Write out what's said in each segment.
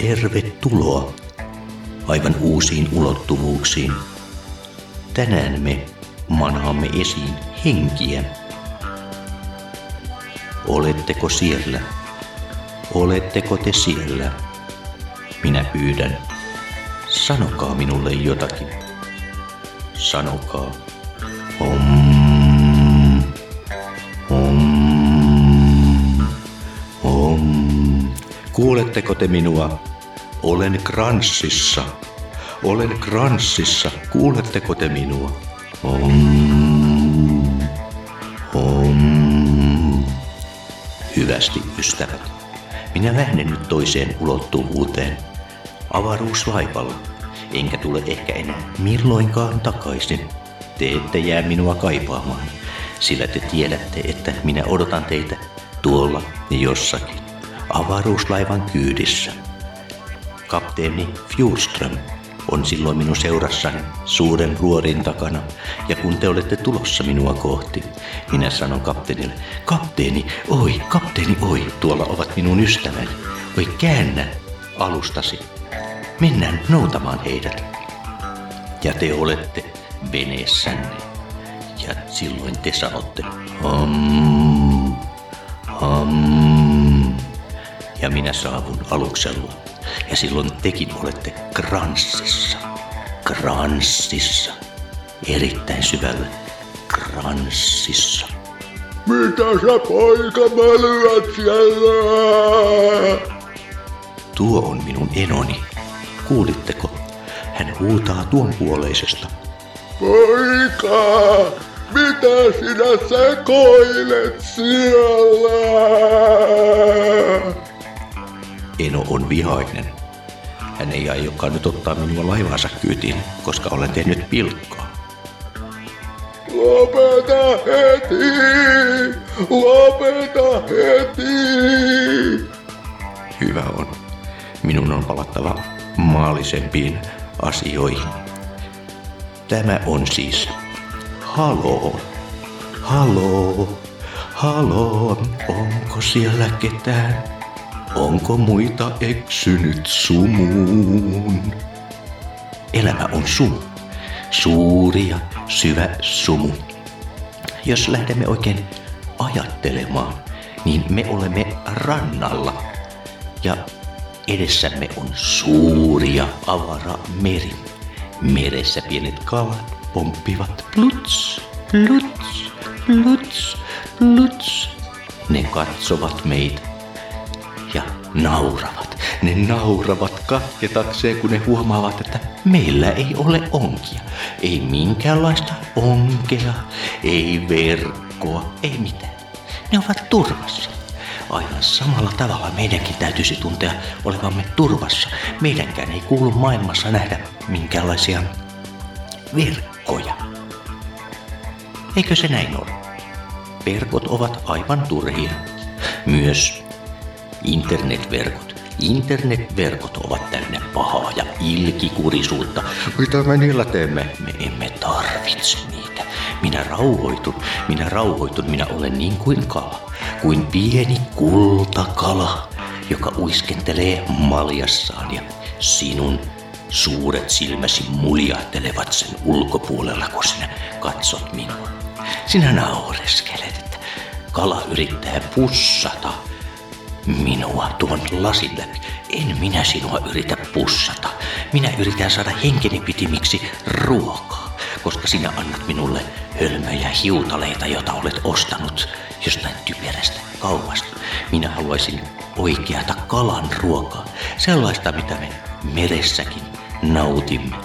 Tervetuloa aivan uusiin ulottuvuuksiin. Tänään me manaamme esiin henkiä. Oletteko siellä? Oletteko te siellä? Minä pyydän. Sanokaa minulle jotakin. Sanokaa. Om. Kuuletteko te minua? Olen kranssissa. Olen kranssissa. Kuuletteko te minua? Om. Om. Hyvästi, ystävät. Minä lähden nyt toiseen ulottuvuuteen. Avaruuslaivalla. Enkä tule ehkä enää milloinkaan takaisin. Te ette jää minua kaipaamaan, sillä te tiedätte, että minä odotan teitä tuolla jossakin avaruuslaivan kyydissä. Kapteeni Fjurström on silloin minun seurassani suuren ruorin takana, ja kun te olette tulossa minua kohti, minä sanon kapteenille, kapteeni, oi, kapteeni, oi, tuolla ovat minun ystäväni. Oi, käännä alustasi. Mennään noutamaan heidät. Ja te olette veneessänne. Ja silloin te sanotte, hum, hum. Ja minä saavun aluksella. Ja silloin tekin olette kranssissa. Kranssissa. Erittäin syvällä. Kranssissa. Mitä sä poika mölyät siellä? Tuo on minun enoni. Kuulitteko? Hän huutaa tuon puoleisesta. Poika, mitä sinä sekoilet siellä? Eno on vihainen. Hän ei aiokaan nyt ottaa minua laivaansa kyytiin, koska olen tehnyt pilkkaa. Lopeta heti! Lopeta heti! Hyvä on. Minun on palattava maalisempiin asioihin. Tämä on siis Halo. Halo. Halo. Onko siellä ketään? Onko muita eksynyt sumuun? Elämä on sumu. Suuri ja syvä sumu. Jos lähdemme oikein ajattelemaan, niin me olemme rannalla. Ja edessämme on suuri ja avara meri. Meressä pienet kalat pomppivat pluts, pluts, pluts, pluts. Ne katsovat meitä ja nauravat. Ne nauravat katketakseen, kun ne huomaavat, että meillä ei ole onkia. Ei minkäänlaista onkea, ei verkkoa, ei mitään. Ne ovat turvassa. Aivan samalla tavalla meidänkin täytyisi tuntea olevamme turvassa. Meidänkään ei kuulu maailmassa nähdä minkäänlaisia verkkoja. Eikö se näin ole? Verkot ovat aivan turhia. Myös internetverkot. Internetverkot ovat täynnä pahaa ja ilkikurisuutta. Mitä me niillä teemme? Me emme tarvitse niitä. Minä rauhoitun, minä rauhoitun, minä olen niin kuin kala. Kuin pieni kultakala, joka uiskentelee maljassaan ja sinun suuret silmäsi muljahtelevat sen ulkopuolella, kun sinä katsot minua. Sinä naureskelet, että kala yrittää pussata minua tuon lasin läpi. En minä sinua yritä pussata. Minä yritän saada henkeni pitimiksi ruokaa, koska sinä annat minulle hölmöjä hiutaleita, joita olet ostanut jostain typerästä kaupasta. Minä haluaisin oikeata kalan ruokaa, sellaista mitä me meressäkin nautimme.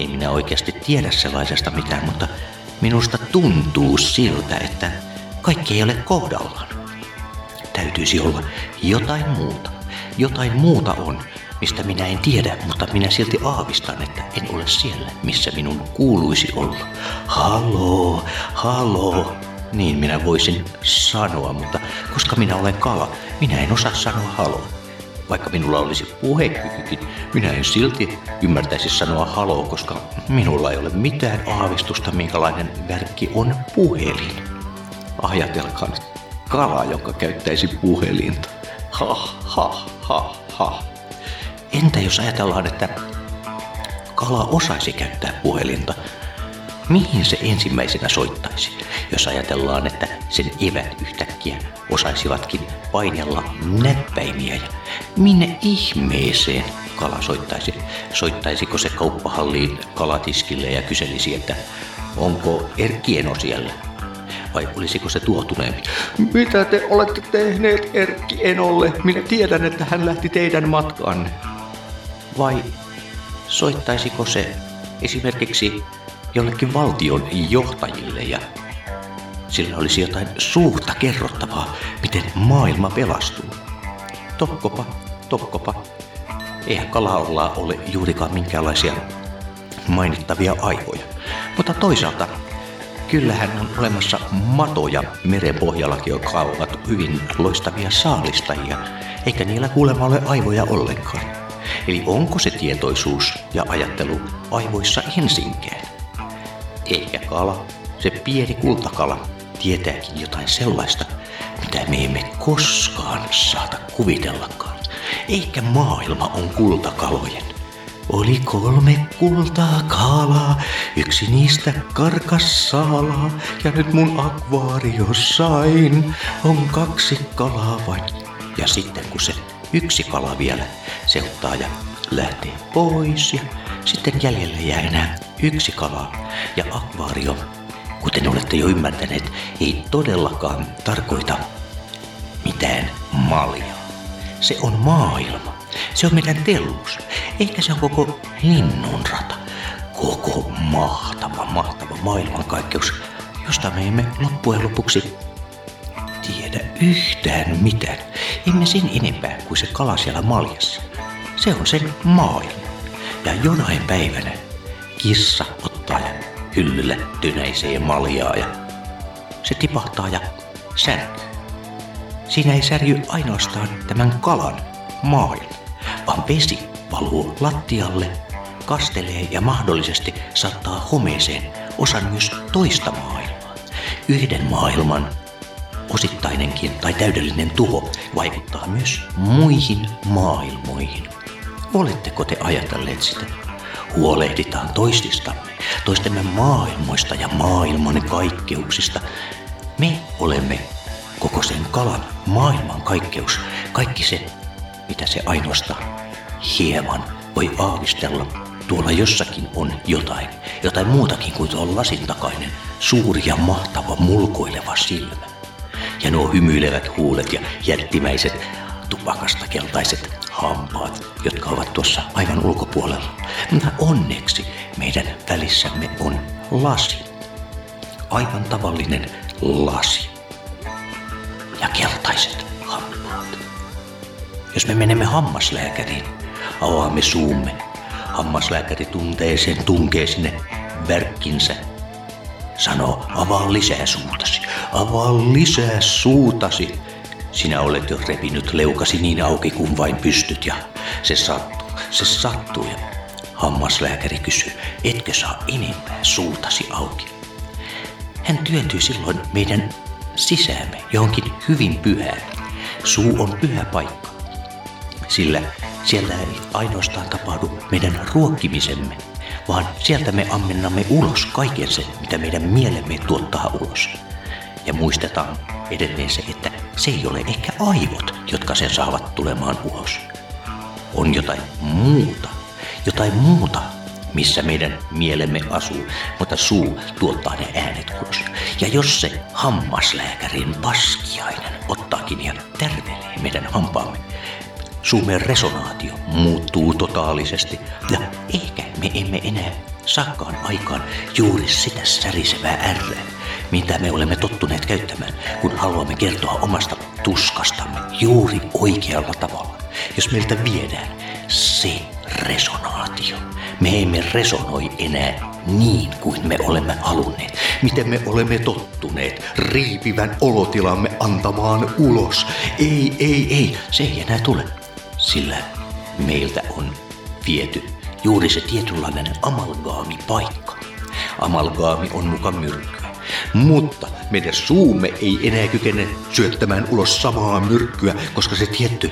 En minä oikeasti tiedä sellaisesta mitään, mutta minusta tuntuu siltä, että kaikki ei ole kohdallaan täytyisi olla jotain muuta. Jotain muuta on, mistä minä en tiedä, mutta minä silti aavistan, että en ole siellä, missä minun kuuluisi olla. Haloo, haloo. Niin minä voisin sanoa, mutta koska minä olen kala, minä en osaa sanoa haloo. Vaikka minulla olisi puhekykykin, minä en silti ymmärtäisi sanoa haloo, koska minulla ei ole mitään aavistusta, minkälainen verkki on puhelin. Ajatelkaa nyt kala, joka käyttäisi puhelinta. Ha, ha, ha, ha. entä jos ajatellaan, että kala osaisi käyttää puhelinta? Mihin se ensimmäisenä soittaisi, jos ajatellaan, että sen evät yhtäkkiä osaisivatkin painella näppäimiä ja minne ihmeeseen kala soittaisi? Soittaisiko se kauppahalliin kalatiskille ja kyselisi, että onko Erkki Eno siellä? Vai olisiko se tuotuneempi? Mitä te olette tehneet Erkki Enolle? Minä tiedän, että hän lähti teidän matkanne. Vai soittaisiko se esimerkiksi jollekin valtion johtajille ja sillä olisi jotain suurta kerrottavaa, miten maailma pelastuu. Tokkopa, tokkopa. Eihän kalalla ole juurikaan minkäänlaisia mainittavia aivoja. Mutta toisaalta kyllähän on olemassa matoja merenpohjallakin, jotka ovat hyvin loistavia saalistajia, eikä niillä kuulemma ole aivoja ollenkaan. Eli onko se tietoisuus ja ajattelu aivoissa ensinkään? Ehkä kala, se pieni kultakala, tietääkin jotain sellaista, mitä me emme koskaan saata kuvitellakaan. Eikä maailma on kultakalojen. Oli kolme kultaa kalaa, yksi niistä karkas saalaa, ja nyt mun akvaariossain on kaksi kalaa vain. Ja sitten kun se yksi kala vielä seuttaa ja lähtee pois, ja sitten jäljelle jää enää yksi kala, ja akvaario, kuten olette jo ymmärtäneet, ei todellakaan tarkoita mitään maljaa. Se on maailma. Se on meidän tellus. Eikä se on koko linnunrata. Koko mahtava, mahtava maailmankaikkeus, josta me emme loppujen lopuksi tiedä yhtään mitään. Emme sen enempää kuin se kala siellä maljassa. Se on sen maailma. Ja jonain päivänä kissa ottaa ja hyllylle tynäisee maljaa ja se tipahtaa ja särkyy. Siinä ei särjy ainoastaan tämän kalan maailma, vaan vesi valuu lattialle, kastelee ja mahdollisesti saattaa homeeseen osan myös toista maailmaa. Yhden maailman osittainenkin tai täydellinen tuho vaikuttaa myös muihin maailmoihin. Oletteko te ajatelleet sitä? Huolehditaan toististamme, toistemme maailmoista ja maailman kaikkeuksista. Me olemme koko sen kalan maailman kaikkeus, kaikki se, mitä se ainoastaan hieman voi aavistella. Tuolla jossakin on jotain, jotain muutakin kuin tuo lasin takainen suuri ja mahtava mulkoileva silmä. Ja nuo hymyilevät huulet ja jättimäiset tupakasta keltaiset hampaat, jotka ovat tuossa aivan ulkopuolella. Mutta onneksi meidän välissämme on lasi. Aivan tavallinen lasi. Ja keltaiset. Jos me menemme hammaslääkäriin, avaamme suumme. Hammaslääkäri tuntee sen, tunkee sinne verkkinsä. Sanoo, avaa lisää suutasi, avaa lisää suutasi. Sinä olet jo repinyt leukasi niin auki kuin vain pystyt ja se sattuu, se sattuu ja hammaslääkäri kysyy, etkö saa enempää suutasi auki. Hän työntyy silloin meidän sisäämme johonkin hyvin pyhään. Suu on pyhä paikka, sillä siellä ei ainoastaan tapahdu meidän ruokkimisemme, vaan sieltä me ammennamme ulos kaiken sen, mitä meidän mielemme tuottaa ulos. Ja muistetaan edelleen se, että se ei ole ehkä aivot, jotka sen saavat tulemaan ulos. On jotain muuta, jotain muuta, missä meidän mielemme asuu, mutta suu tuottaa ne äänet ulos. Ja jos se hammaslääkärin paskiainen ottaakin ja tärvelee meidän hampaamme, suumen resonaatio muuttuu totaalisesti ja ehkä me emme enää saakaan aikaan juuri sitä särisevää ärrää, mitä me olemme tottuneet käyttämään, kun haluamme kertoa omasta tuskastamme juuri oikealla tavalla. Jos meiltä viedään se resonaatio, me emme resonoi enää niin kuin me olemme halunneet, miten me olemme tottuneet riipivän olotilamme antamaan ulos. Ei, ei, ei, se ei enää tule, sillä meiltä on viety juuri se tietynlainen amalgaamipaikka. Amalgaami on muka myrkkyä. Mutta meidän suumme ei enää kykene syöttämään ulos samaa myrkkyä, koska se tietty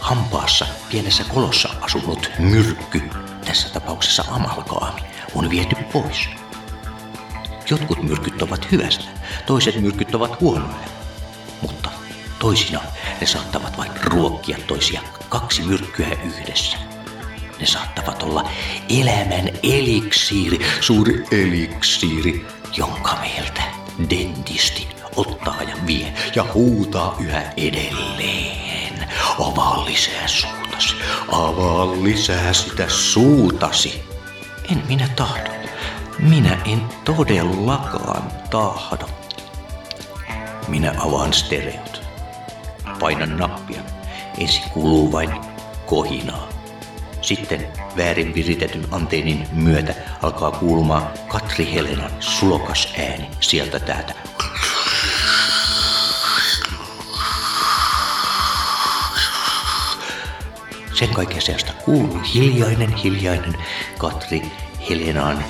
hampaassa pienessä kolossa asunut myrkky, tässä tapauksessa amalgaami, on viety pois. Jotkut myrkyt ovat hyvästä, toiset myrkyt ovat huonoja. Mutta toisinaan ne saattavat vain ruokkia toisia kaksi myrkkyä yhdessä. Ne saattavat olla elämän eliksiiri, suuri eliksiiri, jonka meiltä dentisti ottaa ja vie ja huutaa yhä edelleen. Avaa lisää suutasi, avaa lisää sitä suutasi. En minä tahdo. Minä en todellakaan tahdo. Minä avaan stereot. Painan nappia. Ensin kuuluu vain kohinaa. Sitten väärin viritetyn anteenin myötä alkaa kuulumaan Katri Helenan sulokas ääni sieltä täältä. Sen kaiken seasta kuuluu hiljainen, hiljainen Katri Helenan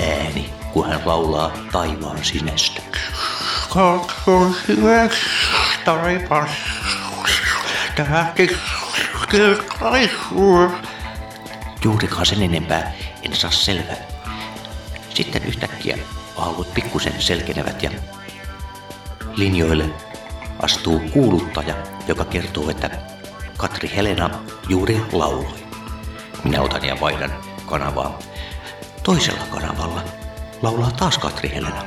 ääni, kun hän laulaa taivaan sinestä. Katson sinestä taivaan tähti. Juurikaan sen enempää en saa selvää. Sitten yhtäkkiä aallot pikkusen selkenevät ja linjoille astuu kuuluttaja, joka kertoo, että Katri Helena juuri lauloi. Minä otan ja vaihdan kanavaa. Toisella kanavalla laulaa taas Katri Helena.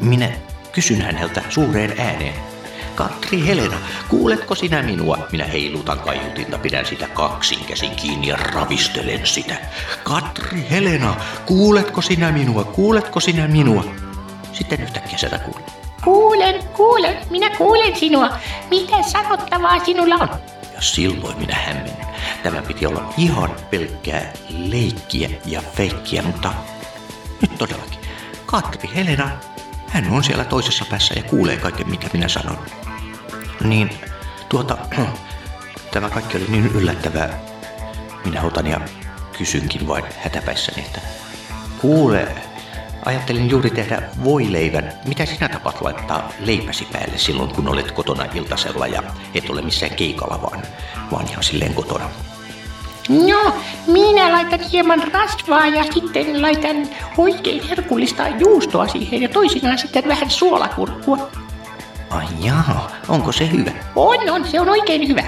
Minä kysyn häneltä suureen ääneen. Katri Helena, kuuletko sinä minua? Minä heilutan kaiutinta, pidän sitä kaksin käsin kiinni ja ravistelen sitä. Katri Helena, kuuletko sinä minua? Kuuletko sinä minua? Sitten yhtäkkiä sieltä kuuluu. Kuulen, kuulen, minä kuulen sinua. Mitä sanottavaa sinulla on? Ja silloin minä hämmennyn. Tämä piti olla ihan pelkkää leikkiä ja feikkiä, mutta nyt todellakin. Katri Helena, hän on siellä toisessa päässä ja kuulee kaiken, mitä minä sanon. Niin, tuota, tämä kaikki oli niin yllättävää. Minä otan ja kysynkin vain hätäpäissäni, että kuule, ajattelin juuri tehdä voileivän. Mitä sinä tapat laittaa leipäsi päälle silloin, kun olet kotona iltasella ja et ole missään keikalla, vaan, vaan ihan silleen kotona? No, minä laitan hieman rasvaa ja sitten laitan oikein herkullista juustoa siihen ja toisinaan sitten vähän suolakurkkua. Ai jaa, onko se hyvä? On, on, se on oikein hyvä.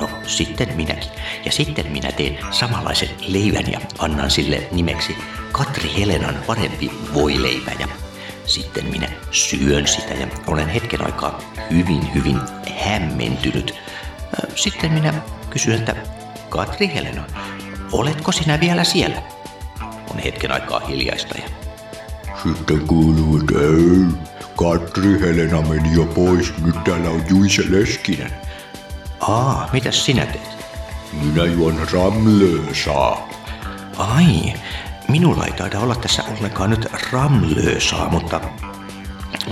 No, sitten minäkin. Ja sitten minä teen samanlaisen leivän ja annan sille nimeksi Katri Helenan parempi voileipä. Ja sitten minä syön sitä ja olen hetken aikaa hyvin, hyvin hämmentynyt. Sitten minä kysyn, että Katri Helena, oletko sinä vielä siellä? On hetken aikaa hiljaista ja Sitten kuuluu, että ei, Katri Helena meni jo pois, nyt täällä on Juise Leskinen. Aa, mitäs sinä teet? Minä juon ramlöösaa. Ai, minulla ei taida olla tässä ollenkaan nyt ramlöösaa, mutta,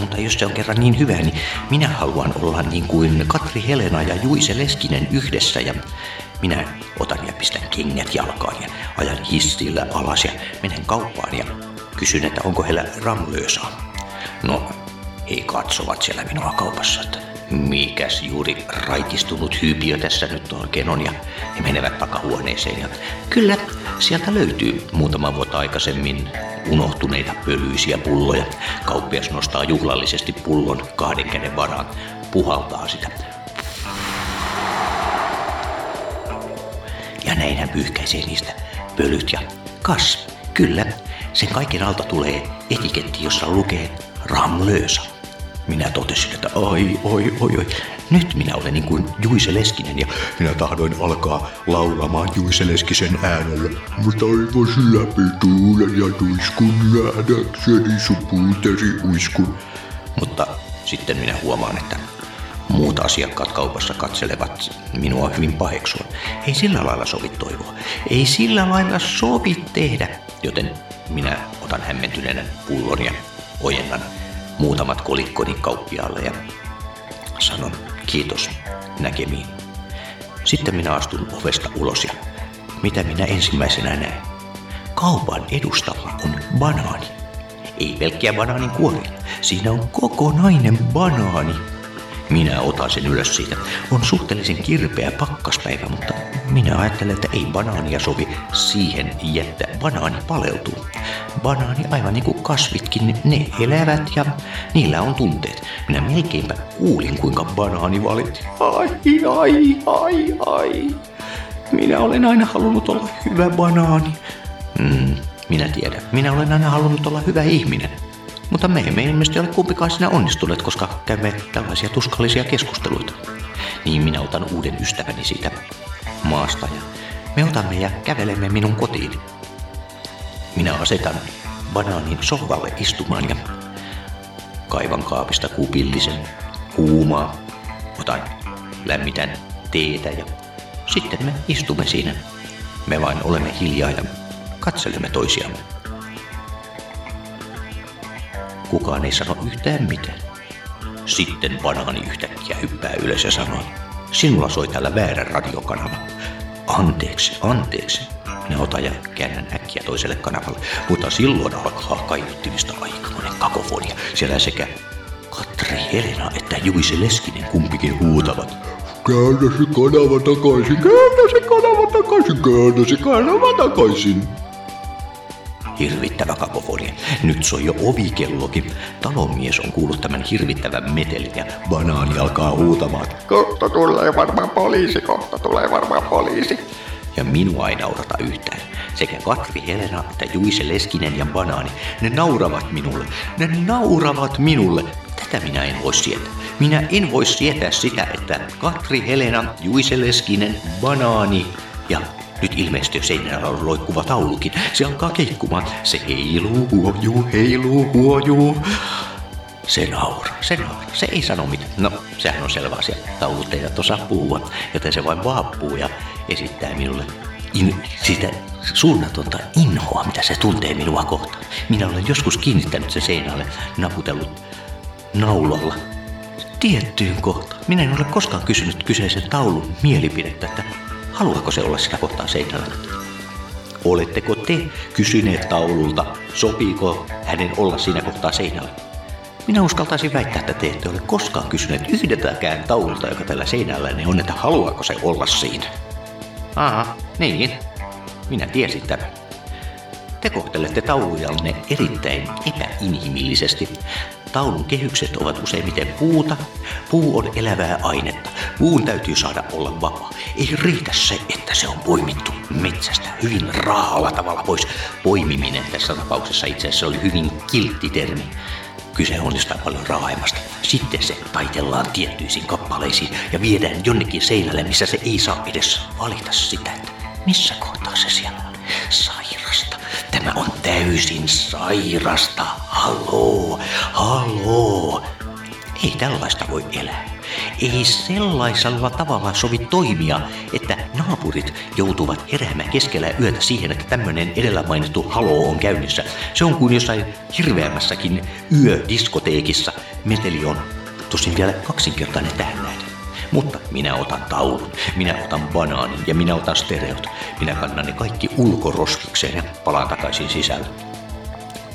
mutta jos se on kerran niin hyvä, niin minä haluan olla niin kuin Katri Helena ja Juise Leskinen yhdessä ja minä otan ja pistän kengät jalkaan ja ajan hissillä alas ja menen kauppaan ja kysyn, että onko heillä ramlöösaa. No, he katsovat siellä minua kaupassa, että mikäs juuri raitistunut hyypiö tässä nyt oikein on ja he menevät takahuoneeseen ja kyllä sieltä löytyy muutama vuotta aikaisemmin unohtuneita pölyisiä pulloja. Kauppias nostaa juhlallisesti pullon kahden käden varaan, puhaltaa sitä. Ja näin hän pyyhkäisee niistä pölyt ja kas, kyllä, sen kaiken alta tulee etiketti, jossa lukee Ramlösa. Minä totesin, että ai, oi, oi, oi. Nyt minä olen niin kuin Juise Leskinen ja minä tahdoin alkaa laulamaan Juise Leskisen äänellä. Mä toivoisin läpi tuulen ja tuiskun nähdäkseni supuuteri uiskun. Mutta sitten minä huomaan, että muut asiakkaat kaupassa katselevat minua hyvin paheksuen. Ei sillä lailla sovi toivoa. Ei sillä lailla sovi tehdä. Joten minä otan hämmentyneenä pullon ja ojennan muutamat kolikkoni kauppiaalle ja sanon kiitos näkemiin. Sitten minä astun ovesta ulos ja mitä minä ensimmäisenä näen? Kaupan edustalla on banaani. Ei pelkkiä banaanin kuoria. Siinä on kokonainen banaani. Minä otan sen ylös siitä. On suhteellisen kirpeä pakkaspäivä, mutta minä ajattelen, että ei banaania sovi siihen jättää. Banaani paleltuu. Banaani, aivan niin kasvitkin, ne elävät ja niillä on tunteet. Minä melkeinpä kuulin, kuinka banaani valitti. Ai, ai, ai, ai. Minä olen aina halunnut olla hyvä banaani. Mm, minä tiedän. Minä olen aina halunnut olla hyvä ihminen. Mutta me emme ilmeisesti ole kumpikaan siinä onnistuneet, koska käymme tällaisia tuskallisia keskusteluita. Niin minä otan uuden ystäväni siitä maasta ja me otamme ja kävelemme minun kotiin. Minä asetan banaanin sohvalle istumaan ja kaivan kaapista kupillisen kuumaa. Otan lämmitän teetä ja sitten me istumme siinä. Me vain olemme hiljaa ja katselemme toisiamme. Kukaan ei sano yhtään mitään. Sitten banaani yhtäkkiä hyppää ylös ja sanoo, sinulla soi täällä väärä radiokanava. Anteeksi, anteeksi. Minä otan ja käännän äkkiä toiselle kanavalle, mutta silloin alkaa kaiuttimista aikamoinen kakofonia. Siellä sekä Katri Helena että Juise Leskinen kumpikin huutavat. Käännä se kanava takaisin, käännä se kanava takaisin, käännä se kanava takaisin. Hirvittävä kakofonia. Nyt soi jo ovikellokin. Talonmies on kuullut tämän hirvittävän metelin ja banaani alkaa huutamaan. Kohta tulee varmaan poliisi, kohta tulee varmaan poliisi. Ja minua ei naurata yhtään. Sekä Katri Helena että Juise Leskinen ja Banaani, ne nauravat minulle. Ne nauravat minulle. Tätä minä en voi sietää. Minä en voi sietää sitä, että Katri Helena, Juise Leskinen, Banaani ja nyt ilmeisesti jo seinällä on loikkuva taulukin. Se alkaa keikkumaan. Se heiluu, huojuu, heiluu, huojuu. Se nauraa, se nauraa. Se ei sano mitään. No, sehän on selvä asia. Taulut eivät osaa puhua, joten se vain vaappuu ja esittää minulle in, sitä suunnatonta inhoa, mitä se tuntee minua kohtaan. Minä olen joskus kiinnittänyt sen seinälle, naputellut naulalla tiettyyn kohtaan. Minä en ole koskaan kysynyt kyseisen taulun mielipidettä, että haluaako se olla sitä kohtaa seinällä. Oletteko te kysyneet taululta, sopiiko hänen olla siinä kohtaa seinällä? Minä uskaltaisin väittää, että te ette ole koskaan kysyneet yhdeltäkään taululta, joka tällä seinällä niin on, että haluaako se olla siinä. Aha, niin. Minä tiesin tämän. Te kohtelette taulujanne erittäin epäinhimillisesti. Taulun kehykset ovat useimmiten puuta. Puu on elävää ainetta. Puun täytyy saada olla vapaa. Ei riitä se, että se on poimittu metsästä hyvin raalla tavalla pois. Poimiminen tässä tapauksessa itse asiassa oli hyvin kiltti termi. Kyse on jostain paljon raaemmasta. Sitten se taitellaan tiettyisiin kappaleisiin ja viedään jonnekin seinälle, missä se ei saa edes valita sitä, että missä kohtaa se siellä on. Sairasta. Tämä on täysin sairasta. Haloo, haloo. Ei tällaista voi elää. Ei sellaisella tavalla sovi toimia, että naapurit joutuvat heräämään keskellä yötä siihen, että tämmöinen edellä mainittu halo on käynnissä. Se on kuin jossain hirveämmässäkin yödiskoteekissa. Meteli on tosin vielä kaksinkertainen tähän nähden. Mutta minä otan taulun, minä otan banaanin ja minä otan stereot. Minä kannan ne kaikki ulkoroskikseen ja palaan takaisin sisälle.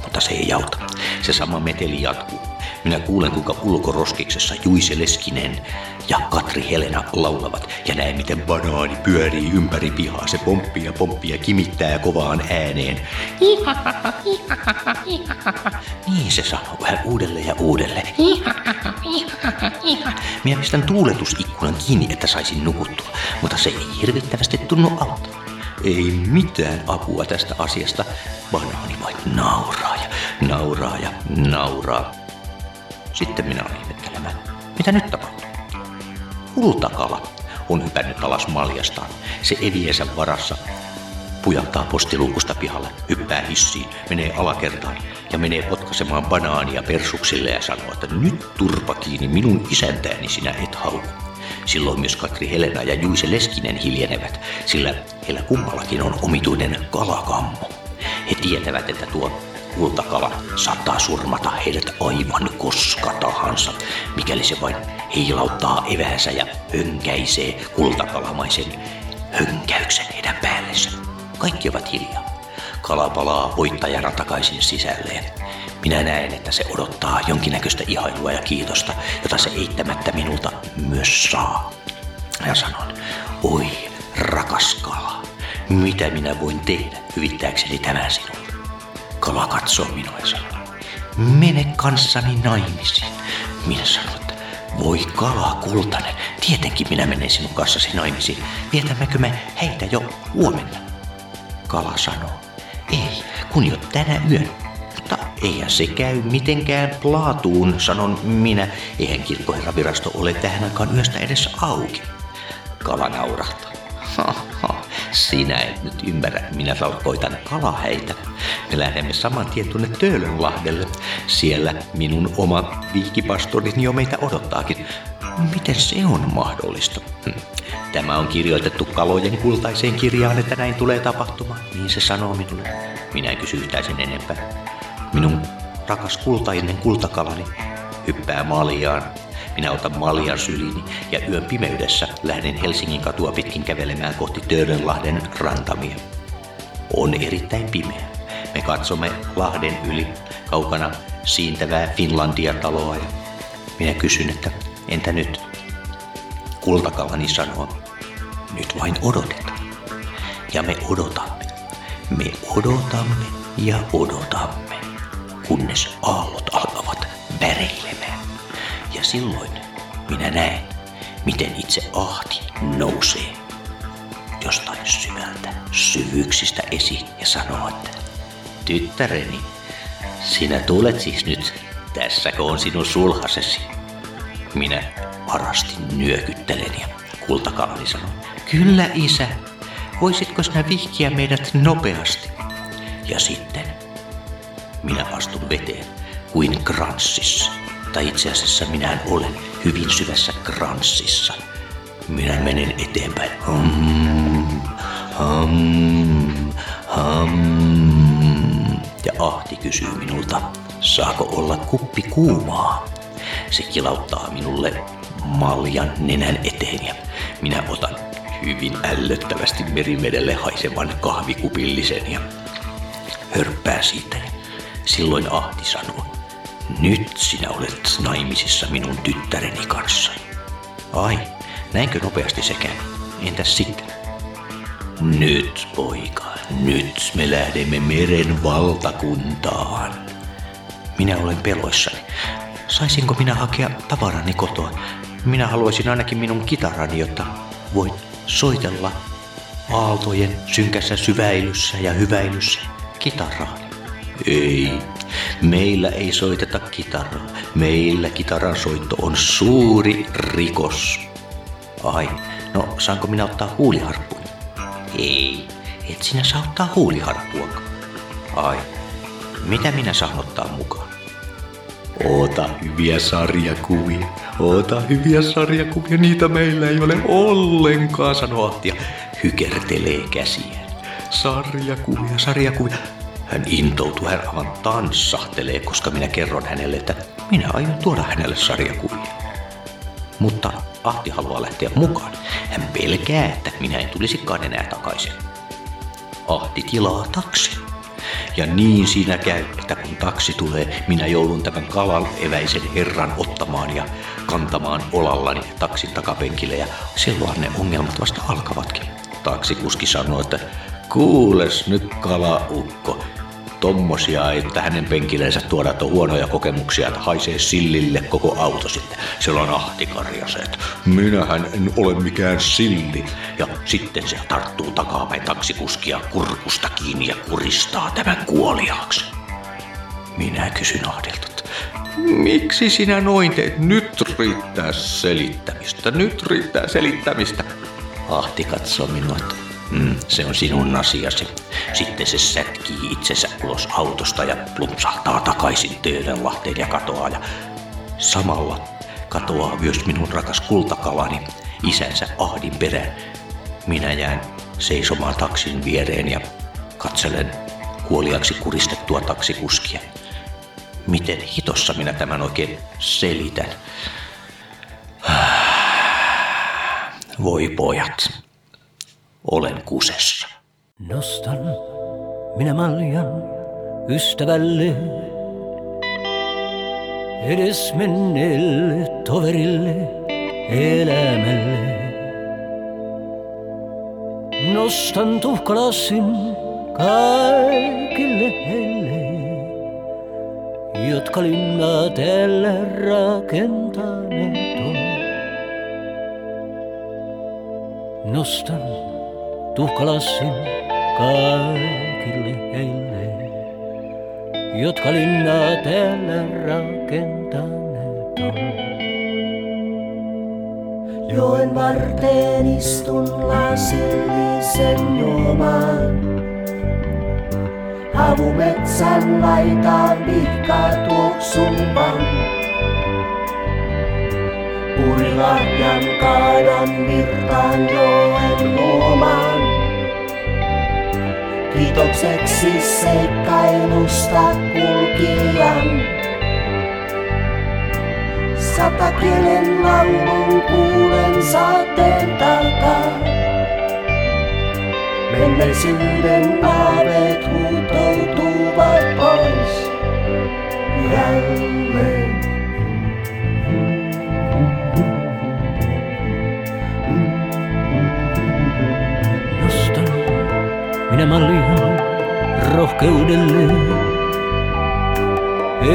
Mutta se ei auta. Se sama meteli jatkuu. Minä kuulen, kuinka ulkoroskiksessa Juise Leskinen ja Katri Helena laulavat ja näen, miten banaani pyörii ympäri pihaa. Se pomppii ja pomppii ja kimittää kovaan ääneen. Niin se sanoo vähän uudelleen ja ihahaha. Minä pistän tuuletusikkunan kiinni, että saisin nukuttua, mutta se ei hirvittävästi tunnu auttaa. Ei mitään apua tästä asiasta. Banaani vain nauraa ja nauraa ja nauraa. Sitten minä olin ihmettelemään, mitä nyt tapahtuu. Kultakala on hypännyt alas maljastaan. Se eviensä varassa pujahtaa postiluukusta pihalle, hyppää hissiin, menee alakertaan ja menee potkaisemaan banaania persuksille ja sanoo, että nyt turpa kiinni minun isäntäni sinä et hauku. Silloin myös Katri Helena ja Juise Leskinen hiljenevät, sillä heillä kummallakin on omituinen kalakammo. He tietävät, että tuo kultakala saattaa surmata heidät aivan koska tahansa, mikäli se vain heilauttaa eväänsä ja hönkäisee kultakalamaisen hönkäyksen heidän päällensä. Kaikki ovat hiljaa. Kala palaa voittajana takaisin sisälleen. Minä näen, että se odottaa jonkinnäköistä ihailua ja kiitosta, jota se eittämättä minulta myös saa. Ja sanon, oi rakas kala, mitä minä voin tehdä hyvittääkseni tämän sinulle? Kala katsoo minua ja sanoo, mene kanssani naimisiin. Minä sanon, että voi kala kultainen, tietenkin minä menen sinun kanssasi naimisiin. Vietämmekö me heitä jo huomenna? Kala sanoo, ei, kun jo tänä yön. Mutta eihän se käy mitenkään plaatuun, sanon minä. Eihän kirkkoherravirasto ole tähän aikaan yöstä edes auki. Kala naurahtaa. Ha, ha, sinä et nyt ymmärrä, minä koitan kalaheitä. Me lähdemme saman tien tuonne Töölönlahdelle. Siellä minun oma viikipastorini jo meitä odottaakin. Miten se on mahdollista? Hm. Tämä on kirjoitettu kalojen kultaiseen kirjaan, että näin tulee tapahtumaan. Niin se sanoo minulle. Minä en kysy yhtään sen enempää. Minun rakas kultainen kultakalani hyppää maljaan minä otan maljan syliini ja yön pimeydessä lähden Helsingin katua pitkin kävelemään kohti Töölönlahden rantamia. On erittäin pimeä. Me katsomme Lahden yli kaukana siintävää Finlandia-taloa ja minä kysyn, että entä nyt? Kultakalani sanoo, nyt vain odotetaan. Ja me odotamme. Me odotamme ja odotamme, kunnes aallot alkavat väreilemään. Ja silloin minä näen, miten itse ahti nousee jostain syvältä syvyyksistä esiin ja sanoo, että tyttäreni, sinä tulet siis nyt, tässäkö on sinun sulhasesi? Minä parasti nyökyttelen ja kultakalani sanoo, kyllä isä, voisitko sinä vihkiä meidät nopeasti? Ja sitten minä astun veteen kuin granssissa mutta itse asiassa minä olen hyvin syvässä kranssissa. Minä menen eteenpäin. Hum, hum, hum. Ja Ahti kysyy minulta, saako olla kuppi kuumaa? Se kilauttaa minulle maljan nenän eteen ja minä otan hyvin ällöttävästi merivedelle haisevan kahvikupillisen ja hörppää siitä. Silloin Ahti sanoo, nyt sinä olet naimisissa minun tyttäreni kanssa. Ai, näinkö nopeasti se käy? Entäs sitten? Nyt, poika, nyt me lähdemme meren valtakuntaan. Minä olen peloissani. Saisinko minä hakea tavarani kotoa? Minä haluaisin ainakin minun kitarani, jotta voin soitella aaltojen synkässä syväilyssä ja hyväilyssä kitaraa. Ei, Meillä ei soiteta kitaraa. Meillä kitaran soitto on suuri rikos. Ai, no saanko minä ottaa huuliharppun? Ei, et sinä saa ottaa huuliharppua. Ai, mitä minä saan ottaa mukaan? Ota hyviä sarjakuvia, ota hyviä sarjakuvia, niitä meillä ei ole ollenkaan, sanoo Ahti ja hykertelee käsiään. Sarjakuvia, sarjakuvia. Hän intoutuu, hän aivan tanssahtelee, koska minä kerron hänelle, että minä aion tuoda hänelle sarjakuvia. Mutta Ahti haluaa lähteä mukaan. Hän pelkää, että minä en tulisikaan enää takaisin. Ahti tilaa taksi. Ja niin siinä käy, että kun taksi tulee, minä joudun tämän kalan eväisen herran ottamaan ja kantamaan olallani taksin takapenkille ja silloin ne ongelmat vasta alkavatkin. Taksikuski sanoo, että kuules nyt kalaukko, tommosia, että hänen penkilleensä tuoda on huonoja kokemuksia, että haisee sillille koko auto sitten. Siellä on ahtikarjaset. Minähän en ole mikään silli. Ja sitten se tarttuu takapäin taksikuskia kurkusta kiinni ja kuristaa tämän kuoliaaksi. Minä kysyn Ahdilta, että miksi sinä noin teet? Nyt riittää selittämistä, nyt riittää selittämistä. Ahti katsoo minua, että Mm, se on sinun asiasi. Sitten se sätkii itsensä ulos autosta ja plumpsahtaa takaisin Töölönlahteen ja katoaa. Ja samalla katoaa myös minun rakas kultakalani isänsä Ahdin perään. Minä jään seisomaan taksin viereen ja katselen kuoliaksi kuristettua taksikuskia. Miten hitossa minä tämän oikein selitän? Voi pojat, olen kusessa. Nostan minä maljan ystävälle, edes menneelle toverille elämälle. Nostan tuhkalassin kaikille heille, jotka linnaa täällä rakentaneet on. Nostan tuhkalassin kaikille heille, jotka linnaa täällä rakentaneet on. Joen varteen istun lasillisen juomaan. Havumetsän laitaan vihkaa tuoksuvan. Purilahjan kaadan virtaan joen luomaan. Kiitokseksi seikkailusta kulkijan. Sata kielen laulun kuulen saateen takaa. Menneisyyden aaveet huutoutuvat pois jälleen. Minä mallihan rohkeudelle,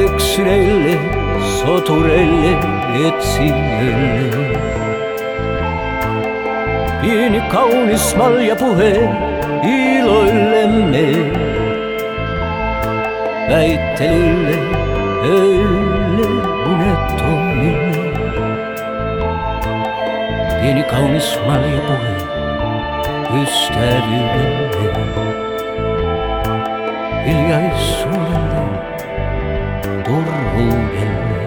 eksyneille, sotureille, etsijöille. Pieni kaunis malja puhe iloillemme, väittelylle, öille, unettomille. Pieni kaunis malja puhe ystävyydelle, hiljaisuudelle, turhuudelle.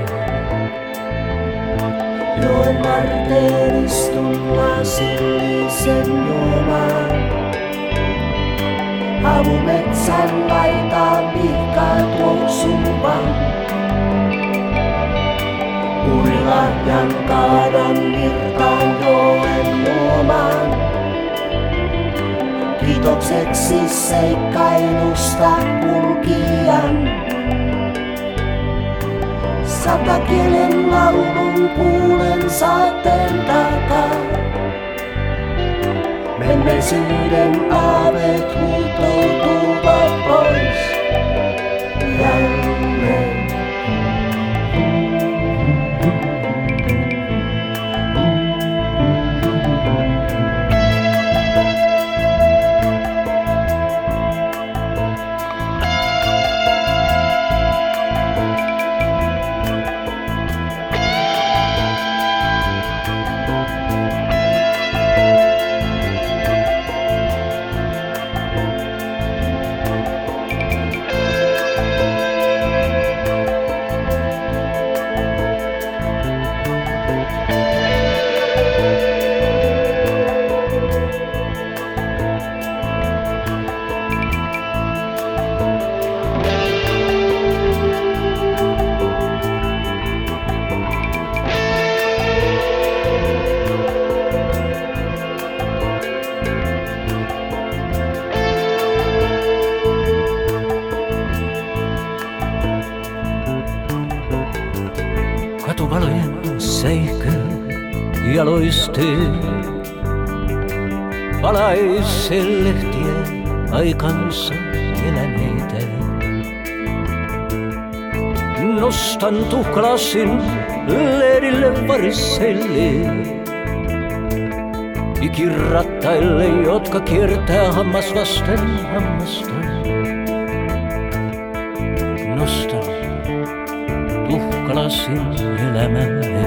Joen varteen istun lasillisen juomaan. Havumetsän laitaan pihkaa tuoksuvan. Urilahjan kaadan virtaan joen luomaan. Kiitokseksi seikkailusta kulkijan. Sata kielen laulun kuulen saateen takaa. Menneisyyden aaveet huutoutuvat pois Valaise lehtien aikansa eläneitä. Nostan tuhkalassin leirille varisseille. Ikirattaille, jotka kiertää hammas vasten hammasta. Nostan tuhkalasin elämälle.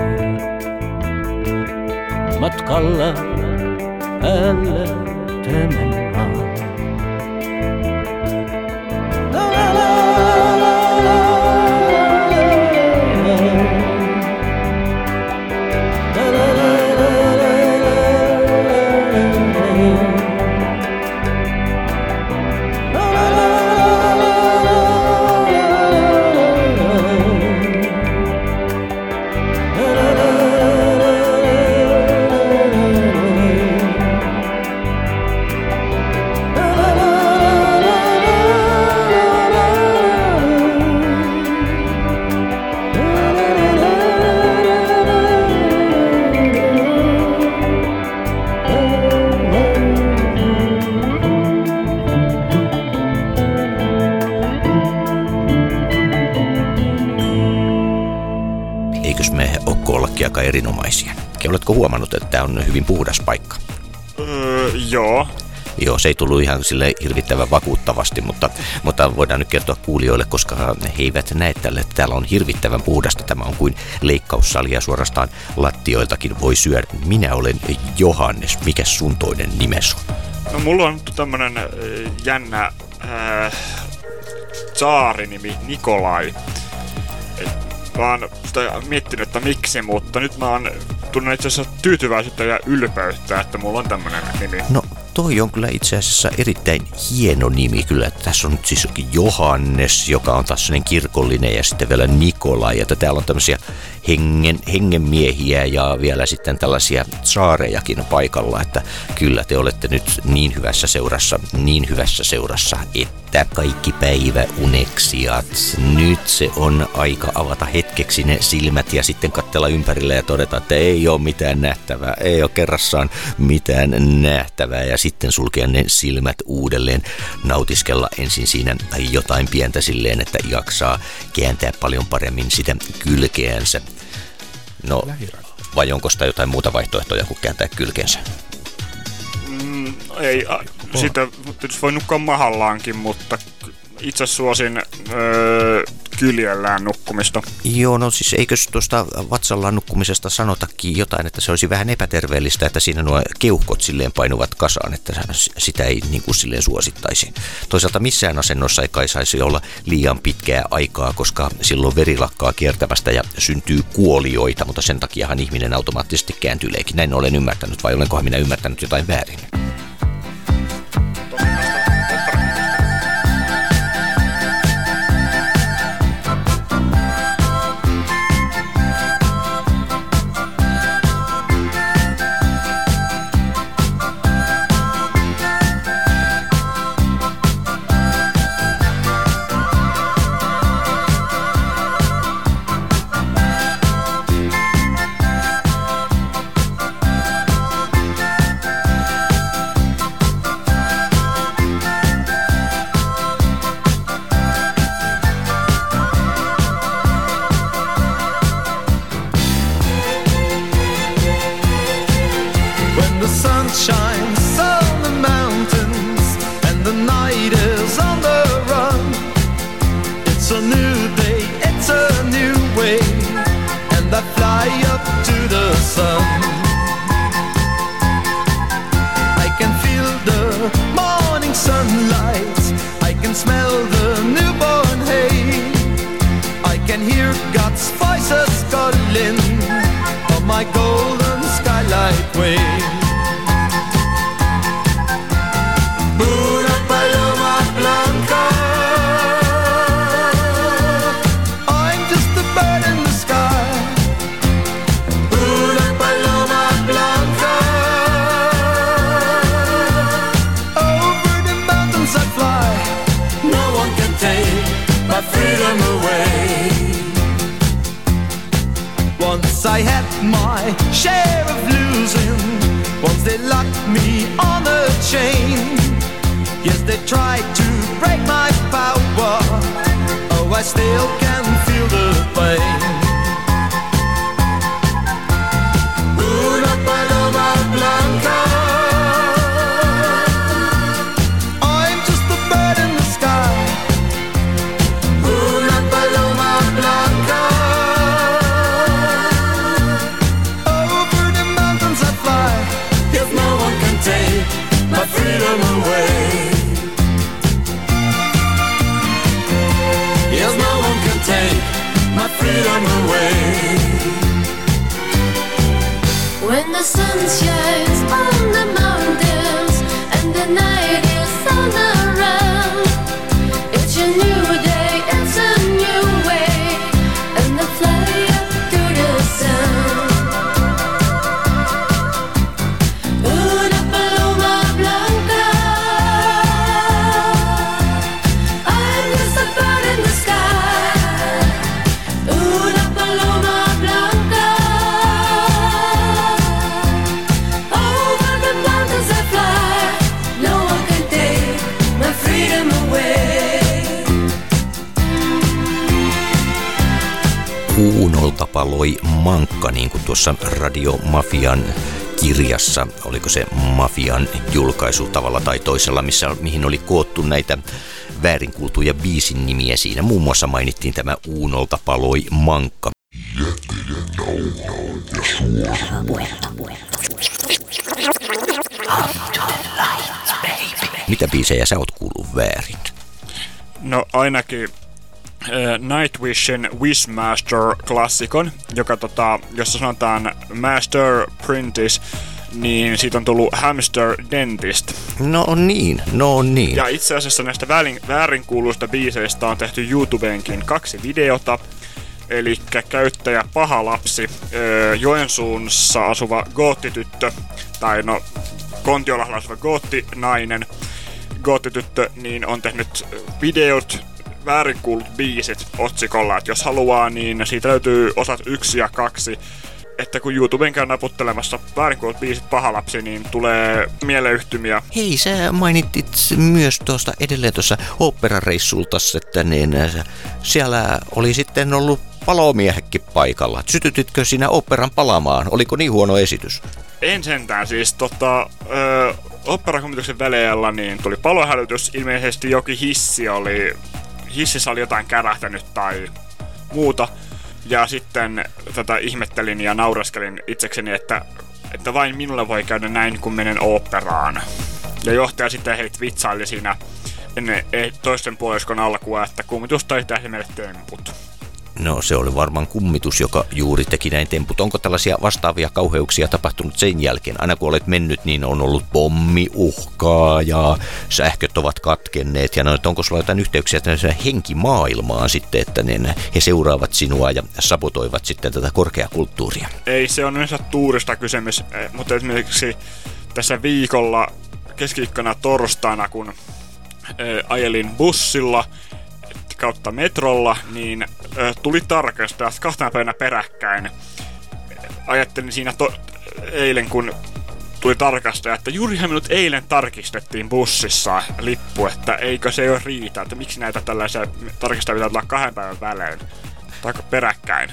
Matkalla päällä tämän huomannut, että tämä on hyvin puhdas paikka? Öö, joo. Joo, se ei tullut ihan sille hirvittävän vakuuttavasti, mutta, mutta voidaan nyt kertoa kuulijoille, koska he eivät näe tälle, että täällä on hirvittävän puhdasta. Tämä on kuin leikkaussali ja suorastaan lattioiltakin voi syödä. Minä olen Johannes. Mikä sun toinen nimes on? No mulla on tämmönen jännä äh, tsaarinimi Nikolai. Et, mä oon sitä miettinyt, että miksi, mutta nyt mä oon tunnen itse asiassa tyytyväisyyttä ja ylpeyttä, että mulla on tämmönen nimi. No toi on kyllä itse asiassa erittäin hieno nimi kyllä. Tässä on nyt siis Johannes, joka on taas kirkollinen ja sitten vielä Nikolai. Että täällä on tämmöisiä hengen, hengenmiehiä ja vielä sitten tällaisia saarejakin paikalla. Että kyllä te olette nyt niin hyvässä seurassa, niin hyvässä seurassa, että kaikki päivä uneksijat. Nyt se on aika avata hetkeksi ne silmät ja sitten katsella ympärille ja todeta, että ei ole mitään nähtävää, ei ole kerrassaan mitään nähtävää ja sitten sulkea ne silmät uudelleen, nautiskella ensin siinä jotain pientä silleen, että jaksaa kääntää paljon paremmin sitä kylkeänsä. No, vai onko sitä jotain muuta vaihtoehtoja kuin kääntää kylkeensä? Mm, ei, a, sitä tietysti voi nukkua mahallaankin, mutta itse suosin öö, kyljellään nukkumista. Joo, no siis eikös tuosta vatsallaan nukkumisesta sanotakin jotain, että se olisi vähän epäterveellistä, että siinä nuo keuhkot silleen painuvat kasaan, että sitä ei niin kuin silleen suosittaisi. Toisaalta missään asennossa ei kai saisi olla liian pitkää aikaa, koska silloin veri lakkaa kiertämästä ja syntyy kuolioita, mutta sen takiahan ihminen automaattisesti kääntyy leikin. Näin olen ymmärtänyt, vai olenkohan minä ymmärtänyt jotain väärin? Share of losing. Once they locked me on a chain. Yes, they tried to break my power. Oh, I still can mankka, niin kuin tuossa Radio Mafian kirjassa, oliko se Mafian julkaisu tavalla tai toisella, missä, mihin oli koottu näitä väärinkuultuja biisin nimiä. Siinä muun muassa mainittiin tämä Uunolta paloi mankka. Mitä biisejä sä oot kuullut väärin? No ainakin Nightwishin Wishmaster-klassikon, joka tota, jossa sanotaan Master Printis, niin siitä on tullut Hamster Dentist. No niin, no niin. Ja itse asiassa näistä väärin, väärinkuuluista biiseistä on tehty YouTubeenkin kaksi videota. Eli käyttäjä Paha lapsi, öö, Joensuussa asuva goottityttö, tai no Kontiolahalla asuva goottinainen, goottityttö, niin on tehnyt videot väärinkuullut biisit otsikolla, että jos haluaa, niin siitä löytyy osat yksi ja kaksi. Että kun YouTuben käy naputtelemassa väärinkuullut biisit pahalapsi, niin tulee mieleyhtymiä. Hei, sä mainittit myös tuosta edelleen tuossa oopperareissulta, että niin, äh, siellä oli sitten ollut palomiehekin paikalla. Sytytitkö sinä operan palamaan? Oliko niin huono esitys? En sentään siis tota, ö, operakommituksen väleellä niin tuli palohälytys. Ilmeisesti jokin hissi oli, hississä oli jotain kärähtänyt tai muuta. Ja sitten tätä ihmettelin ja nauraskelin itsekseni, että, että vain minulle voi käydä näin, kun menen operaan. Ja sitten heitä vitsaili siinä ennen eh, toisten puoliskon alkua, että kummitusta ei tehdä meille temput. No se oli varmaan kummitus, joka juuri teki näin temput. Onko tällaisia vastaavia kauheuksia tapahtunut sen jälkeen? Aina kun olet mennyt, niin on ollut pommiuhkaa ja sähköt ovat katkenneet. Ja no, onko sulla jotain yhteyksiä henkimaailmaan sitten, että ne, he seuraavat sinua ja sabotoivat sitten tätä korkeakulttuuria? Ei se on yleensä tuurista kysymys, mutta esimerkiksi tässä viikolla keskiviikkona torstaina, kun ajelin bussilla – kautta metrolla, niin ö, tuli tarkastaa kahtena päivänä peräkkäin. Ajattelin siinä to- eilen, kun tuli tarkastaja, että juurihan minut eilen tarkistettiin bussissa lippu, että eikö se jo riitä, että miksi näitä tällaisia tarkistajia pitää tulla kahden päivän välein tai peräkkäin.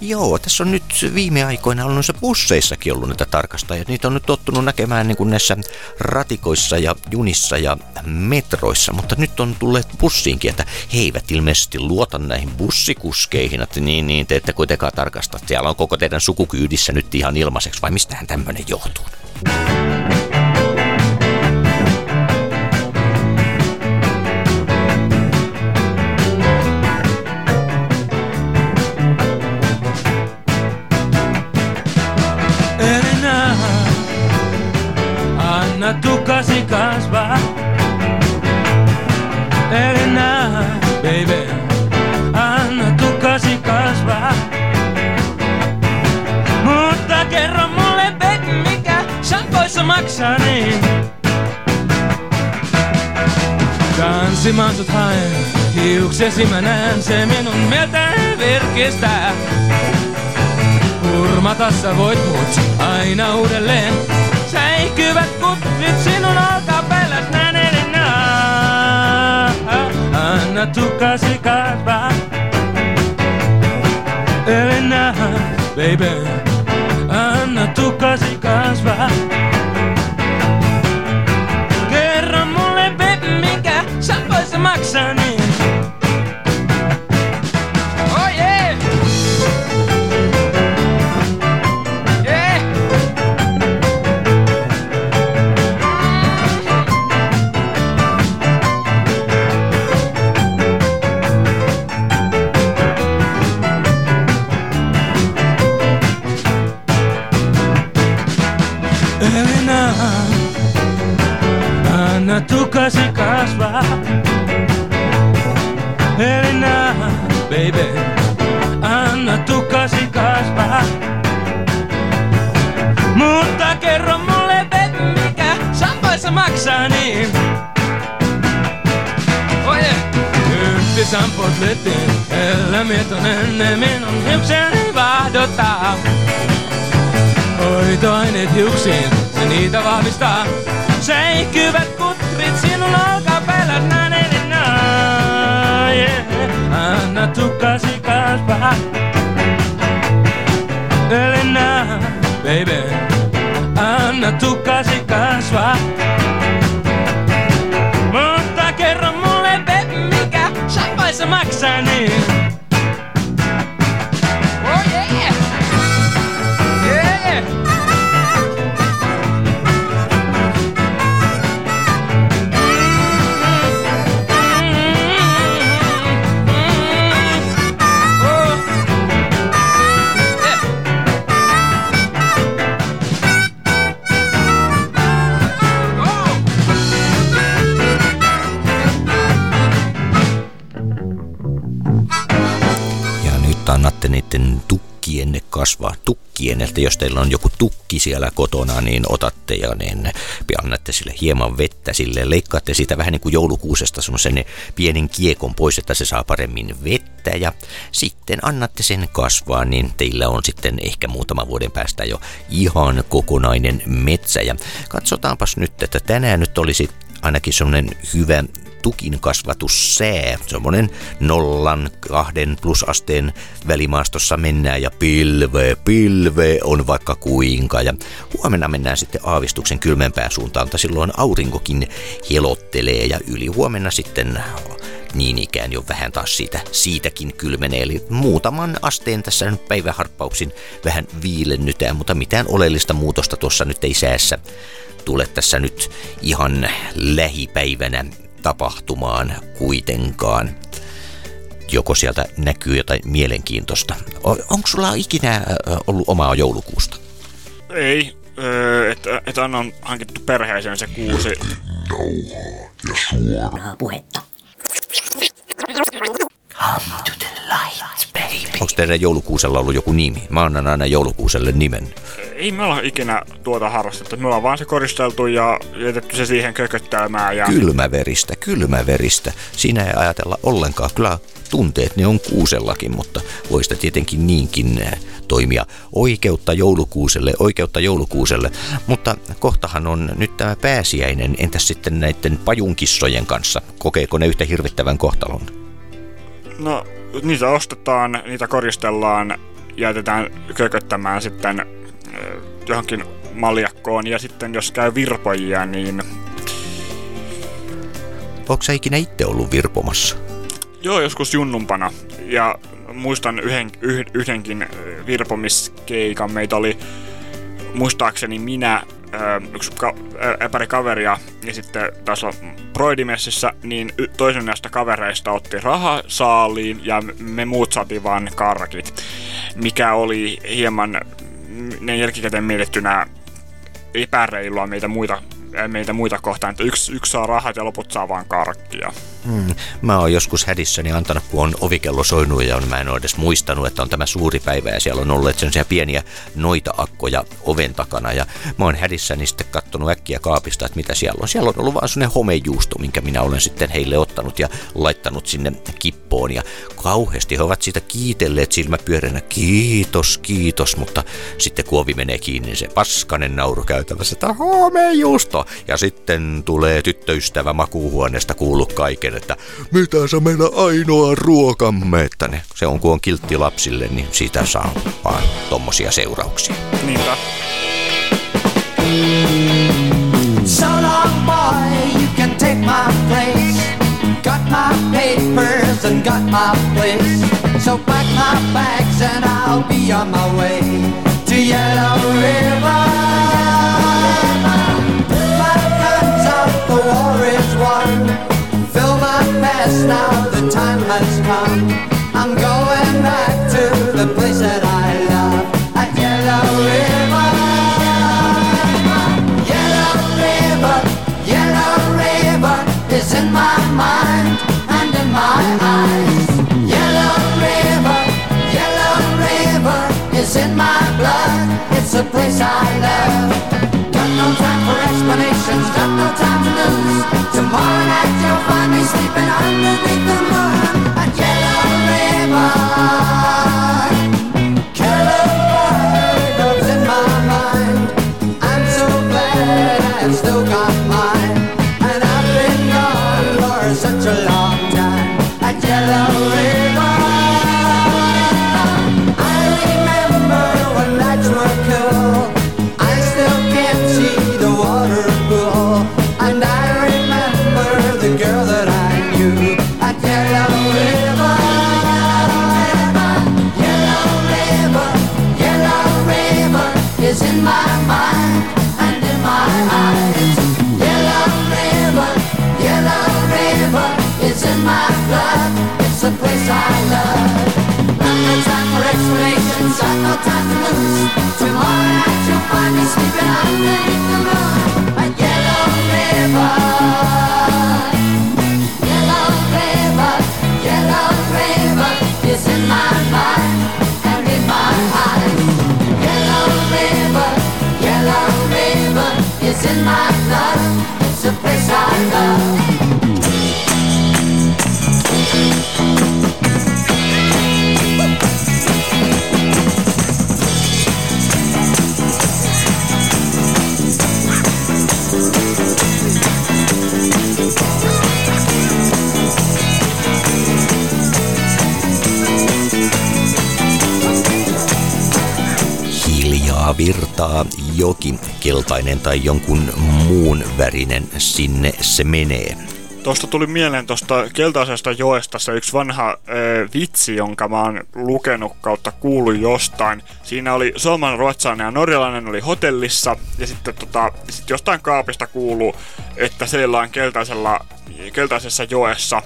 Joo, tässä on nyt viime aikoina ollut noissa busseissakin ollut näitä tarkastajia. Niitä on nyt tottunut näkemään niin kuin näissä ratikoissa ja junissa ja metroissa, mutta nyt on tulleet bussiinkin, että he eivät ilmeisesti luota näihin bussikuskeihin, että niin, niin te ette kuitenkaan tarkasta. Siellä on koko teidän sukukyydissä nyt ihan ilmaiseksi, vai mistähän tämmöinen johtuu? Tanssimaan sut haen, hiuksesi mä näen, se minun mieltä virkistää. Hurmatassa voit mut aina uudelleen säikyvät kutrit sinun olkapäälläs näin Elina. Anna tukasi kasvaa. Elina, baby, anna tukasi kasvaa. Annatte niiden tukkien kasvaa. Tukkien, että jos teillä on joku tukki siellä kotona, niin otatte ja niin annatte sille hieman vettä sille. Leikkaatte siitä vähän niin kuin joulukuusesta semmoisen pienen kiekon pois, että se saa paremmin vettä. Ja sitten annatte sen kasvaa, niin teillä on sitten ehkä muutama vuoden päästä jo ihan kokonainen metsä. Ja katsotaanpas nyt, että tänään nyt olisi ainakin semmoinen hyvä tukin kasvatussää. Semmoinen nollan kahden plusasteen välimaastossa mennään ja pilve, pilve on vaikka kuinka. Ja huomenna mennään sitten aavistuksen kylmempään suuntaan, mutta silloin aurinkokin helottelee ja yli huomenna sitten niin ikään jo vähän taas siitä, siitäkin kylmenee. Eli muutaman asteen tässä nyt päiväharppauksin vähän viilennytään, mutta mitään oleellista muutosta tuossa nyt ei säässä tule tässä nyt ihan lähipäivänä tapahtumaan kuitenkaan. Joko sieltä näkyy jotain mielenkiintoista. Onko sulla ikinä ollut omaa joulukuusta? Ei, öö, että et Anna on hankittu perheeseen se kuusi. puhetta. Onko teidän joulukuusella ollut joku nimi? Mä annan aina joulukuuselle nimen. Ei me olla ikinä tuota harrastettu. Me ollaan vaan se koristeltu ja jätetty se siihen kököttämään. Ja... Kylmäveristä, kylmäveristä. Siinä ei ajatella ollenkaan. Kyllä tunteet ne on kuusellakin, mutta voista tietenkin niinkin eh, toimia. Oikeutta joulukuuselle, oikeutta joulukuuselle. Mutta kohtahan on nyt tämä pääsiäinen. Entäs sitten näiden pajunkissojen kanssa? Kokeeko ne yhtä hirvittävän kohtalon? No, niitä ostetaan, niitä koristellaan, jätetään kököttämään sitten johonkin maljakkoon. Ja sitten jos käy virpojia, niin Onko sä ikinä itse ollut virpomassa? joo, joskus junnumpana. Ja muistan yhden, yh, yhdenkin virpomiskeikan. Meitä oli muistaakseni minä, ö, yksi ka, pari kaveria ja sitten taas Broidimessissä, niin y- toisen näistä kavereista otti rahasaaliin ja me muut saatiin vaan karkit, mikä oli hieman ne jälkikäteen mietittynä epäreilua meitä muita, meitä muita kohtaan, että yksi, yksi saa rahat ja loput saa vaan karkkia. Hmm. Mä oon joskus hädissäni antanut, kun on ovikello soinut ja on, mä en ole edes muistanut, että on tämä suuri päivä ja siellä on ollut sellaisia pieniä noita-akkoja oven takana. Ja mä oon hädissäni sitten kattonut äkkiä kaapista, että mitä siellä on. Siellä on ollut vaan sellainen homejuusto, minkä minä olen sitten heille ottanut ja laittanut sinne kippoon. Ja kauheasti he ovat siitä kiitelleet silmäpyöränä, kiitos, kiitos, mutta sitten kun ovi menee kiinni, niin se paskanen nauru käytävässä, että homejuusto. Ja sitten tulee tyttöystävä makuuhuoneesta kuullut kaiken, että mitä sä meillä ainoa ruokamme, että ne, se on kun on kiltti lapsille, niin siitä saa vaan tommosia seurauksia. Niinpä. So long, boy, you can take my place. Got my papers and got my place. So pack my bags and I'll be on my way to Yellow River. Now, the time has come. I'm going back virtaa joki, keltainen tai jonkun muun värinen, sinne se menee. Tuosta tuli mieleen tuosta keltaisesta joesta se yksi vanha ö, vitsi, jonka mä oon lukenut kautta kuullut jostain. Siinä oli suomalainen, ruotsalainen ja norjalainen oli hotellissa ja sitten tota, sit jostain kaapista kuuluu, että siellä on keltaisella, keltaisessa joessa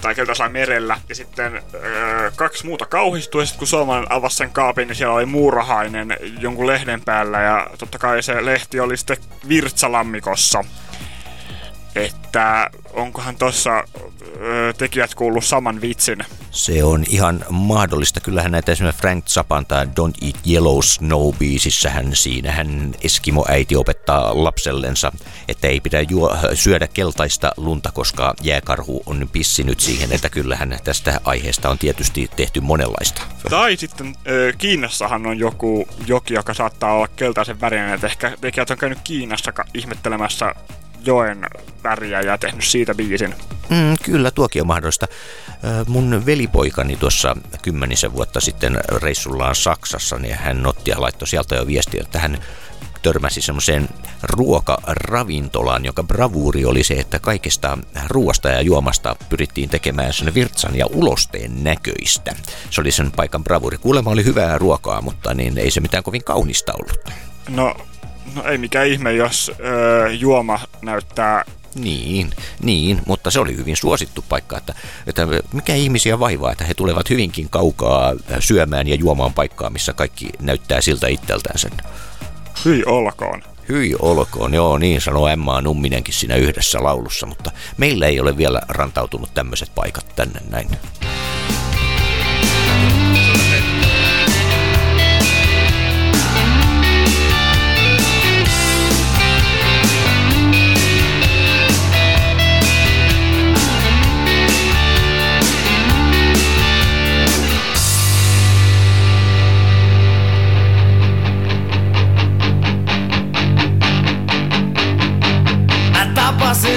tai keltaisella merellä, ja sitten öö, kaksi muuta kauhistui, ja sitten kun suomalainen avasi sen kaapin, niin siellä oli muurahainen jonkun lehden päällä, ja totta kai se lehti oli sitten virtsalammikossa. Että onkohan tossa öö, tekijät kuullut saman vitsin? Se on ihan mahdollista. Kyllähän näitä esimerkiksi Frank Zappan tai Don't Eat Yellow Snow biisissähän siinähän Eskimo-äiti opettaa lapsellensa, että ei pidä juo, syödä keltaista lunta, koska jääkarhu on pissinyt siihen, että kyllähän tästä aiheesta on tietysti tehty monenlaista. Tai sitten Kiinassahan on joku joki, joka saattaa olla keltaisen värinen, että ehkä tekijät on käynyt Kiinassa ihmettelemässä joen väriä ja tehnyt siitä biisin. Mm, kyllä, tuokin on mahdollista. Mun velipoikani tuossa kymmenisen vuotta sitten reissullaan Saksassa, niin hän otti ja laittoi sieltä jo viestiä, että hän törmäsi semmoiseen ruokaravintolaan, jonka bravuuri oli se, että kaikesta ruoasta ja juomasta pyrittiin tekemään sen virtsan ja ulosteen näköistä. Se oli sen paikan bravuuri. Kuulemma oli hyvää ruokaa, mutta niin ei se mitään kovin kaunista ollut. No, no ei mikään ihme, jos ö, juoma näyttää Niin, niin, mutta se oli hyvin suosittu paikka, että, että mikä ihmisiä vaivaa, että he tulevat hyvinkin kaukaa syömään ja juomaan paikkaa, missä kaikki näyttää siltä itseltään sen. hyi olkoon. Hyi olkoon, joo, niin sanoo Emma Numminenkin siinä yhdessä laulussa, mutta meillä ei ole vielä rantautunut tämmöiset paikat tänne näin.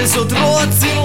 Tapasin sut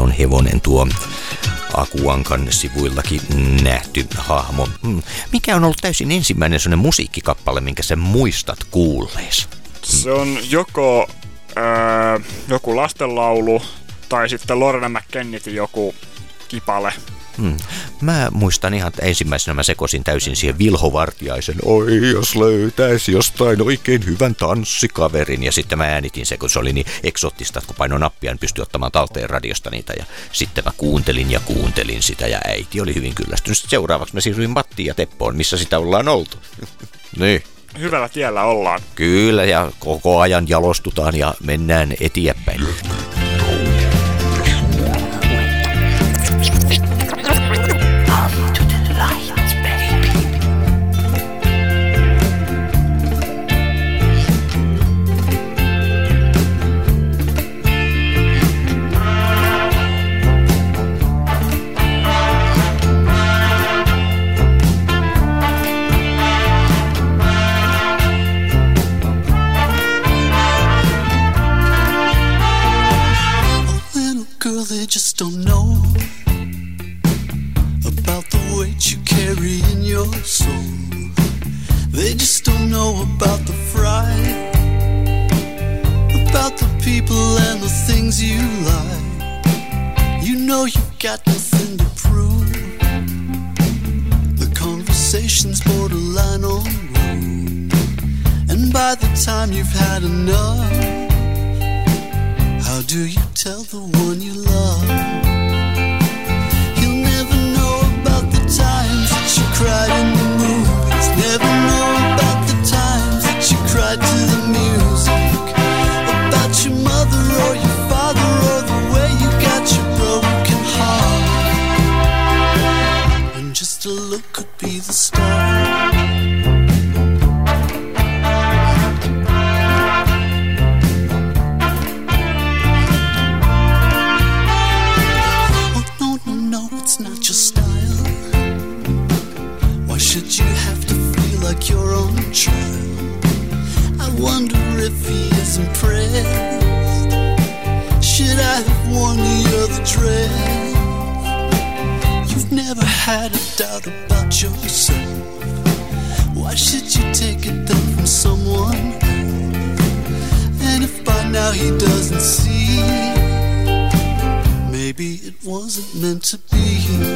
On hevonen tuo Akuankan sivuillakin nähty hahmo. Mm, Mikä on ollut täysin ensimmäinen sellainen musiikkikappale, minkä sä muistat kuullees? Se on joko öö, joku lastenlaulu tai sitten Lorna McKennitin joku kipale. Hmm. Mä muistan ihan, että ensimmäisenä mä sekosin täysin siihen Vilho Vartiaisen Oi, jos löytäisi jostain oikein hyvän tanssikaverin. Ja sitten mä äänitin se, kun se oli niin eksoottista, että kun painoin nappia, niin pystyi ottamaan talteen radiosta niitä. Ja sitten mä kuuntelin ja kuuntelin sitä ja äiti oli hyvin kyllästynyt. Sitten seuraavaksi mä siirryin Mattiin ja Teppoon, missä sitä ollaan oltu. niin. Hyvällä tiellä ollaan. Kyllä, ja koko ajan jalostutaan ja mennään eteenpäin. You've had enough. How do you tell the one you love? Had a doubt about yourself. Why should you take it then from someone? And if by now he doesn't see, maybe it wasn't meant to be.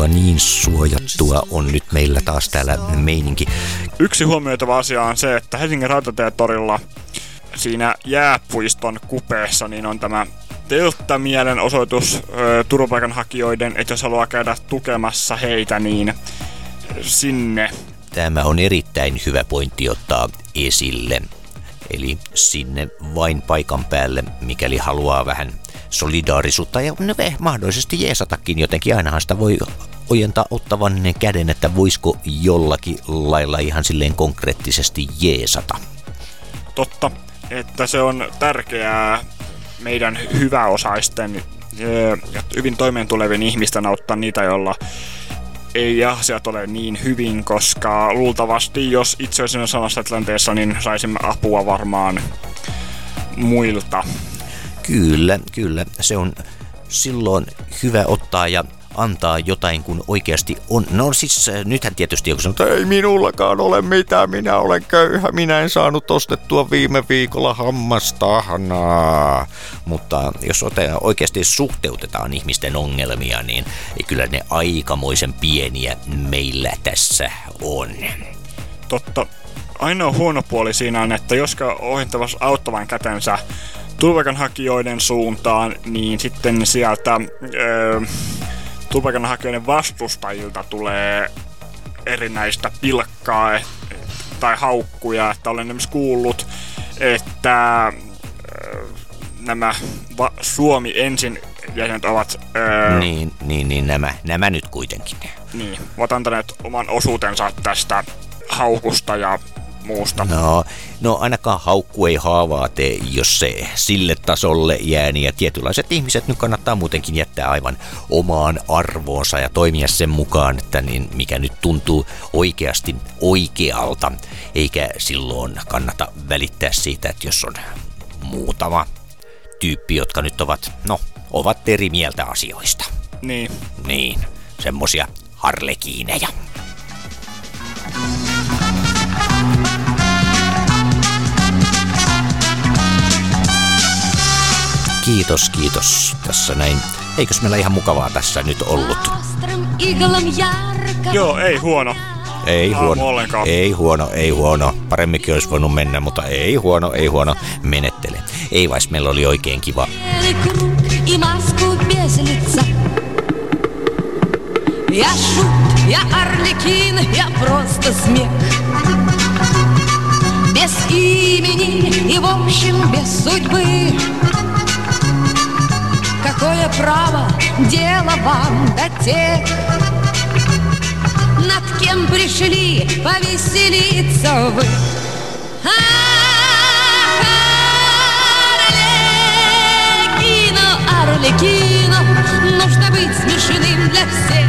Suojattua, niin suojattua on nyt meillä taas täällä meininki. Yksi huomioitava asia on se, että Helsingin rautateetorilla siinä jääpuiston kupeessa niin on tämä telttamielenosoitus ö, turvapaikanhakijoiden, että jos haluaa käydä tukemassa heitä, niin sinne. Tämä on erittäin hyvä pointti ottaa esille. Eli sinne vain paikan päälle, mikäli haluaa vähän solidaarisuutta ja eh, mahdollisesti jeesatakin jotenkin. Ainahan sitä voi ojentaa ottavan käden, että voisiko jollakin lailla ihan silleen konkreettisesti jeesata. Totta, että se on tärkeää meidän hyväosaisten ö, ja hyvin toimeentulevien ihmisten auttaa niitä, joilla ei asiat ole niin hyvin, koska luultavasti jos itse olisin samassa tilanteessa, niin saisimme apua varmaan muilta. Kyllä, kyllä. Se on silloin hyvä ottaa ja antaa jotain kuin oikeasti on. No siis äh, nythän tietysti joku sanoo, että ei minullakaan ole mitään, minä olen köyhä, minä en saanut ostettua viime viikolla hammastahnaa. Mutta jos oikeasti suhteutetaan ihmisten ongelmia, niin kyllä ne aikamoisen pieniä meillä tässä on. Totta. Ainoa huono puoli siinä on, että jos ohjattavassa auttavan kätensä turvapaikanhakijoiden suuntaan, niin sitten sieltä öö, turvapaikanhakijoiden vastustajilta tulee erinäistä pilkkaa et, tai haukkuja, että olen esimerkiksi kuullut, että öö, nämä va- Suomi ensin jäsenet ovat öö, Niin, niin, niin nämä, nämä nyt kuitenkin. niin, ovat antaneet oman osuutensa tästä haukusta ja muusta. No, no ainakaan haukku ei haavaa tee, jos se sille tasolle jää, niin ja tietynlaiset ihmiset nyt kannattaa muutenkin jättää aivan omaan arvoonsa ja toimia sen mukaan, että niin mikä nyt tuntuu oikeasti oikealta, eikä silloin kannata välittää siitä, että jos on muutama tyyppi, jotka nyt ovat, no, ovat eri mieltä asioista. Niin. Niin, semmosia harlekiineja. Kiitos, kiitos. Tässä näin. Eikös meillä ihan mukavaa tässä nyt ollut? Joo, ei huono. Ei Aamu huono, ollenkaan. ei huono, ei huono. Paremminkin olisi voinut mennä, mutta ei huono, ei huono. Menettele. Ei vais, meillä oli oikein kiva. Белый круг и маску без лица Я шут, я орликин, я просто смех Без имени и в общем без судьбы Какое право дело вам до тех Над кем пришли повеселиться вы Арлекино, Арлекино, нужно быть смешным для всех.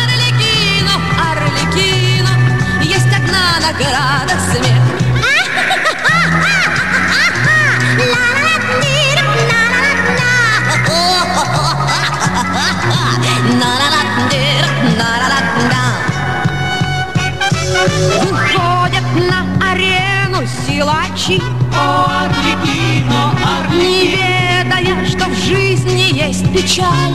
Арлекино, Арлекино, есть одна награда смех. Выходят на арену силачи. Не ведая, что в жизни есть печаль